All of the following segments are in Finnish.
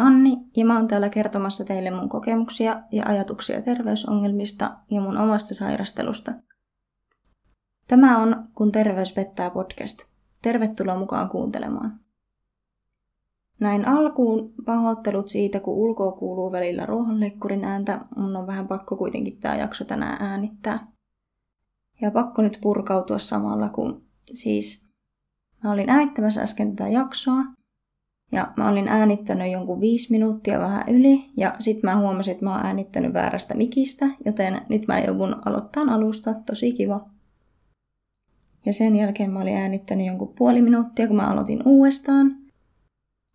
Anni ja mä oon täällä kertomassa teille mun kokemuksia ja ajatuksia terveysongelmista ja mun omasta sairastelusta. Tämä on Kun terveys pettää podcast. Tervetuloa mukaan kuuntelemaan. Näin alkuun pahoittelut siitä, kun ulkoa kuuluu välillä ruohonleikkurin ääntä. Mun on vähän pakko kuitenkin tämä jakso tänään äänittää. Ja pakko nyt purkautua samalla, kun siis mä olin äänittämässä äsken tätä jaksoa. Ja mä olin äänittänyt jonkun viisi minuuttia vähän yli, ja sitten mä huomasin, että mä oon äänittänyt väärästä mikistä, joten nyt mä joudun aloittaa alusta, tosi kiva. Ja sen jälkeen mä olin äänittänyt jonkun puoli minuuttia, kun mä aloitin uudestaan.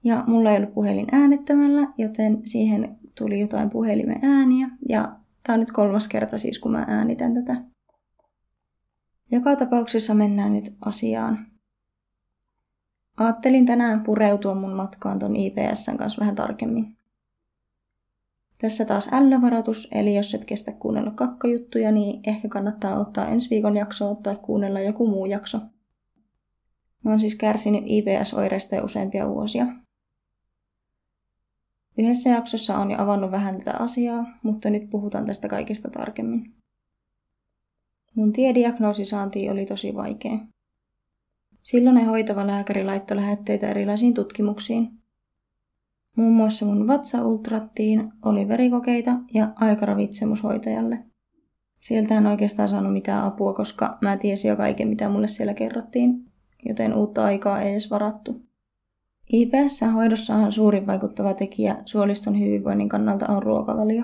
Ja mulla ei ollut puhelin äänettämällä, joten siihen tuli jotain puhelimen ääniä. Ja tää on nyt kolmas kerta siis, kun mä äänitän tätä. Joka tapauksessa mennään nyt asiaan. Aattelin tänään pureutua mun matkaan ton IPSn kanssa vähän tarkemmin. Tässä taas ällövaroitus, eli jos et kestä kuunnella kakkajuttuja, niin ehkä kannattaa ottaa ensi viikon jakso tai kuunnella joku muu jakso. Mä oon siis kärsinyt IBS-oireista jo useampia vuosia. Yhdessä jaksossa on jo avannut vähän tätä asiaa, mutta nyt puhutaan tästä kaikesta tarkemmin. Mun tiediagnoosi saantiin oli tosi vaikea. Silloin hoitava lääkäri laittoi lähetteitä erilaisiin tutkimuksiin. Muun muassa mun vatsa ultrattiin, oli verikokeita ja aikaravitsemushoitajalle. Sieltä en oikeastaan saanut mitään apua, koska mä tiesin jo kaiken, mitä mulle siellä kerrottiin, joten uutta aikaa ei edes varattu. IPS-hoidossahan suurin vaikuttava tekijä suoliston hyvinvoinnin kannalta on ruokavalio.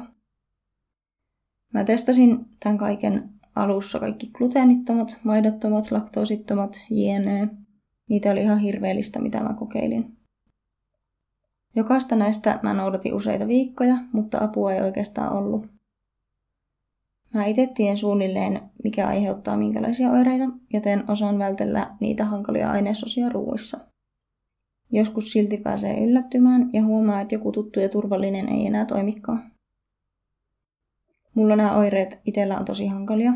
Mä testasin tämän kaiken alussa kaikki gluteenittomat, maidottomat, laktoosittomat, jne. Niitä oli ihan hirveellistä, mitä mä kokeilin. Jokaista näistä mä noudatin useita viikkoja, mutta apua ei oikeastaan ollut. Mä itse tien suunnilleen, mikä aiheuttaa minkälaisia oireita, joten osaan vältellä niitä hankalia ainesosia ruuissa. Joskus silti pääsee yllättymään ja huomaa, että joku tuttu ja turvallinen ei enää toimikaan. Mulla nämä oireet itsellä on tosi hankalia.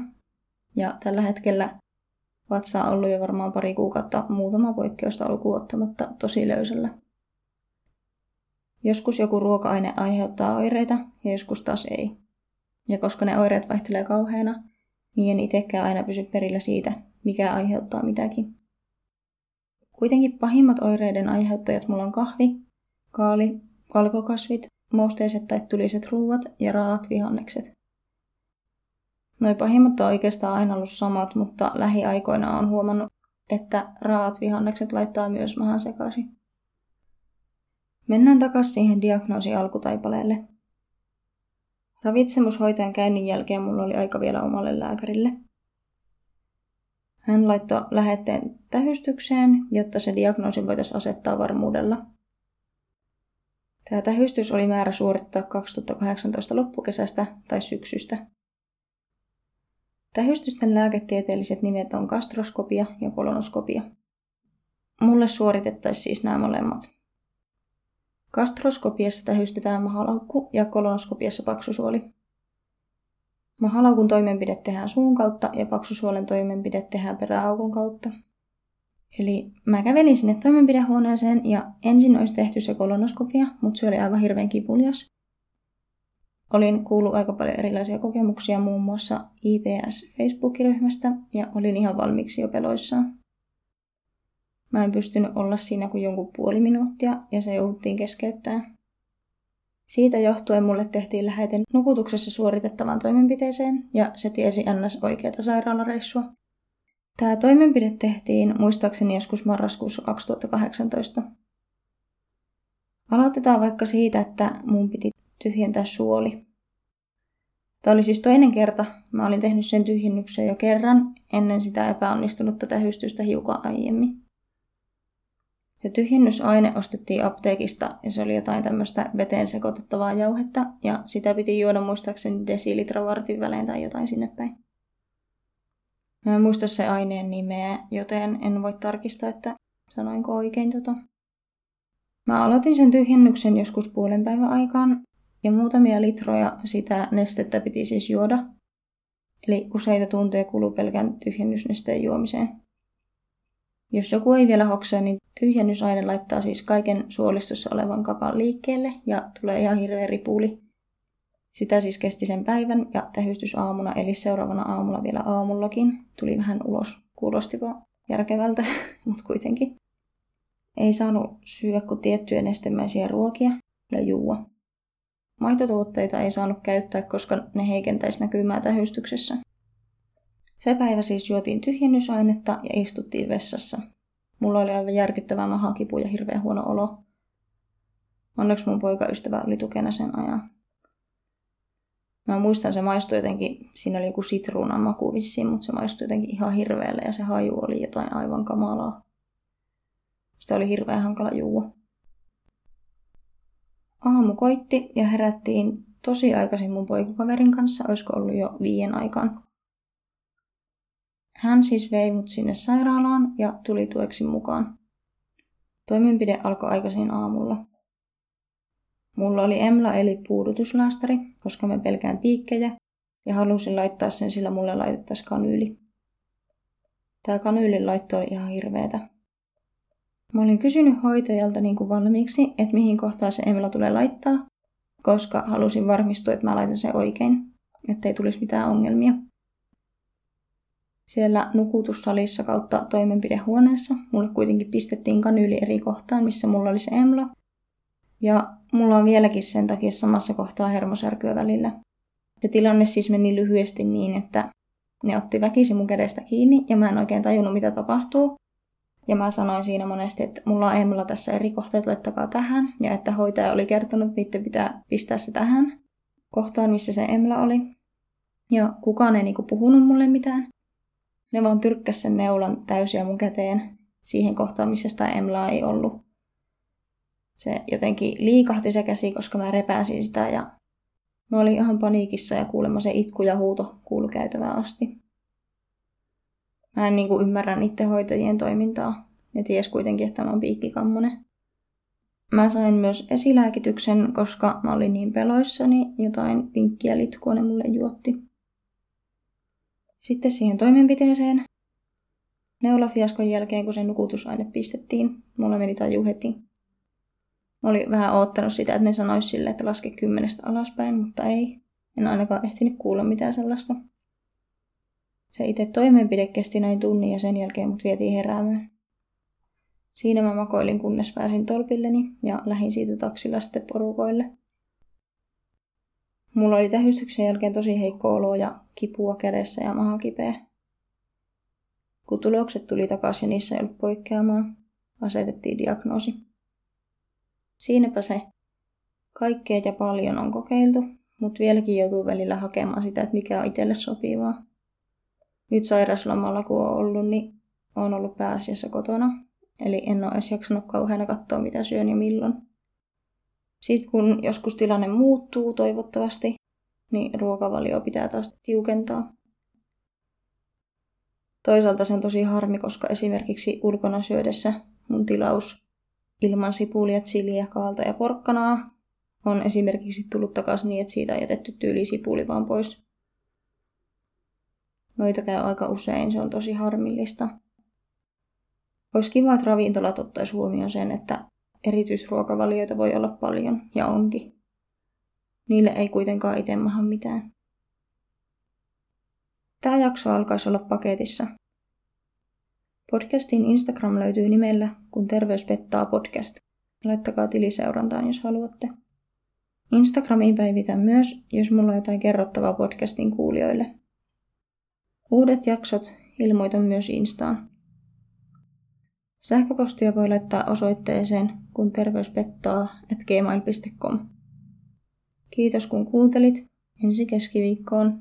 Ja tällä hetkellä vatsa on ollut jo varmaan pari kuukautta muutama poikkeusta lukuun ottamatta tosi löysällä. Joskus joku ruoka-aine aiheuttaa oireita ja joskus taas ei. Ja koska ne oireet vaihtelee kauheana, niin en itsekään aina pysy perillä siitä, mikä aiheuttaa mitäkin. Kuitenkin pahimmat oireiden aiheuttajat mulla on kahvi, kaali, valkokasvit, mousteiset tai tuliset ruuat ja raat vihannekset. Noi pahimmat on oikeastaan aina ollut samat, mutta lähiaikoina on huomannut, että raat vihannekset laittaa myös mahan sekaisin. Mennään takaisin siihen diagnoosi alkutaipaleelle. Ravitsemushoitajan käynnin jälkeen mulla oli aika vielä omalle lääkärille. Hän laittoi lähetteen tähystykseen, jotta se diagnoosi voitaisiin asettaa varmuudella. Tämä tähystys oli määrä suorittaa 2018 loppukesästä tai syksystä. Tähystysten lääketieteelliset nimet on gastroskopia ja kolonoskopia. Mulle suoritettaisiin siis nämä molemmat. Gastroskopiassa tähystetään mahalaukku ja kolonoskopiassa paksusuoli. Mahalaukun toimenpide tehdään suun kautta ja paksusuolen toimenpide tehdään peräaukon kautta. Eli mä kävelin sinne toimenpidehuoneeseen ja ensin olisi tehty se kolonoskopia, mutta se oli aivan hirveän kipulias. Olin kuullut aika paljon erilaisia kokemuksia muun muassa IPS Facebook-ryhmästä ja olin ihan valmiiksi jo peloissaan. Mä en pystynyt olla siinä kuin jonkun puoli minuuttia ja se jouduttiin keskeyttää. Siitä johtuen mulle tehtiin läheten nukutuksessa suoritettavaan toimenpiteeseen ja se tiesi ns. oikeata sairaalareissua. Tämä toimenpide tehtiin muistaakseni joskus marraskuussa 2018. Aloitetaan vaikka siitä, että mun piti tyhjentää suoli. Tämä oli siis toinen kerta. Mä olin tehnyt sen tyhjennyksen jo kerran ennen sitä epäonnistunutta tähystystä hiukan aiemmin. Se tyhjennysaine ostettiin apteekista ja se oli jotain tämmöistä veteen sekoitettavaa jauhetta ja sitä piti juoda muistaakseni desilitra vartin välein tai jotain sinne päin. Mä en muista se aineen nimeä, joten en voi tarkistaa, että sanoinko oikein tota. Mä aloitin sen tyhjennyksen joskus puolen päivän aikaan ja muutamia litroja sitä nestettä piti siis juoda. Eli useita tunteja kului pelkän tyhjennysnesteen juomiseen. Jos joku ei vielä hoksaa, niin tyhjennysaine laittaa siis kaiken suolistossa olevan kakan liikkeelle ja tulee ihan hirveä ripuli. Sitä siis kesti sen päivän ja tähystys aamuna, eli seuraavana aamulla vielä aamullakin. Tuli vähän ulos, kuulosti vaan järkevältä, mutta kuitenkin. Ei saanut syödä kuin tiettyjä nestemäisiä ruokia ja juua. Maitotuotteita ei saanut käyttää, koska ne heikentäisi näkymää tähystyksessä. Se päivä siis juotiin tyhjennysainetta ja istuttiin vessassa. Mulla oli aivan järkyttävä mahakipu ja hirveän huono olo. Onneksi mun poikaystävä oli tukena sen ajan. Mä muistan, se maistui jotenkin, siinä oli joku sitruunan maku vissiin, mutta se maistui jotenkin ihan hirveälle ja se haju oli jotain aivan kamalaa. Sitä oli hirveän hankala juua. Aamu koitti ja herättiin tosi aikaisin mun poikakaverin kanssa, olisiko ollut jo viien aikaan. Hän siis vei mut sinne sairaalaan ja tuli tueksi mukaan. Toimenpide alkoi aikaisin aamulla. Mulla oli Emla eli puudutuslaastari, koska mä pelkään piikkejä ja halusin laittaa sen, sillä mulle laitettaisiin kanyyli. Tää kanyylin laitto oli ihan hirveetä. Mä olin kysynyt hoitajalta niin kuin valmiiksi, että mihin kohtaan se Emla tulee laittaa, koska halusin varmistua, että mä laitan sen oikein, ettei tulisi mitään ongelmia. Siellä nukutussalissa kautta toimenpidehuoneessa mulle kuitenkin pistettiin kanyyli eri kohtaan, missä mulla oli se Emla. Ja mulla on vieläkin sen takia samassa kohtaa hermosärkyä välillä. Ja tilanne siis meni lyhyesti niin, että ne otti väkisin mun kädestä kiinni ja mä en oikein tajunnut mitä tapahtuu. Ja mä sanoin siinä monesti, että mulla on Emla tässä eri kohteet, laittakaa tähän. Ja että hoitaja oli kertonut, että niiden pitää pistää se tähän kohtaan, missä se Emla oli. Ja kukaan ei niinku puhunut mulle mitään. Ne vaan tyrkkäs sen neulan täysiä mun käteen siihen kohtaan, missä sitä Emlaa ei ollut. Se jotenkin liikahti se käsi, koska mä repäsin sitä ja mä olin ihan paniikissa ja kuulemma se itku ja huuto kuulu käytävään asti. Mä en niin kuin ymmärrä niiden hoitajien toimintaa. Ne ties kuitenkin, että mä oon piikkikammonen. Mä sain myös esilääkityksen, koska mä olin niin peloissani, jotain pinkkiä litkua ne mulle juotti. Sitten siihen toimenpiteeseen. Neulafiaskon jälkeen, kun se nukutusaine pistettiin, mulla meni taju heti. Mä olin vähän oottanut sitä, että ne sanois sille, että laske kymmenestä alaspäin, mutta ei. En ainakaan ehtinyt kuulla mitään sellaista. Se itse toimenpide kesti noin tunnin ja sen jälkeen mut vietiin heräämään. Siinä mä makoilin, kunnes pääsin tolpilleni ja lähin siitä taksilla sitten porukoille. Mulla oli tähystyksen jälkeen tosi heikko olo ja kipua kädessä ja maha kipeä. Kun tulokset tuli takaisin ja niissä ei ollut poikkeamaa, asetettiin diagnoosi. Siinäpä se. Kaikkea ja paljon on kokeiltu, mutta vieläkin joutuu välillä hakemaan sitä, että mikä on itselle sopivaa. Nyt sairaslomalla kun on ollut, niin on ollut pääasiassa kotona. Eli en ole edes jaksanut kauheana katsoa, mitä syön ja milloin. Sitten kun joskus tilanne muuttuu toivottavasti, niin ruokavalio pitää taas tiukentaa. Toisaalta se on tosi harmi, koska esimerkiksi ulkona syödessä mun tilaus ilman sipulia, chiliä, kaalta ja porkkanaa on esimerkiksi tullut takaisin niin, että siitä on jätetty tyyli sipuli vaan pois. Noita käy aika usein, se on tosi harmillista. Olisi kiva, että ravintolat ottaisi huomioon sen, että erityisruokavalioita voi olla paljon ja onkin. Niille ei kuitenkaan itse maha mitään. Tämä jakso alkaisi olla paketissa. Podcastin Instagram löytyy nimellä kun terveys pettaa podcast. Laittakaa tiliseurantaan, jos haluatte. Instagramiin päivitän myös, jos mulla on jotain kerrottavaa podcastin kuulijoille. Uudet jaksot ilmoitan myös Instaan. Sähköpostia voi laittaa osoitteeseen kun terveys pettaa at gmail.com. Kiitos kun kuuntelit. Ensi keskiviikkoon.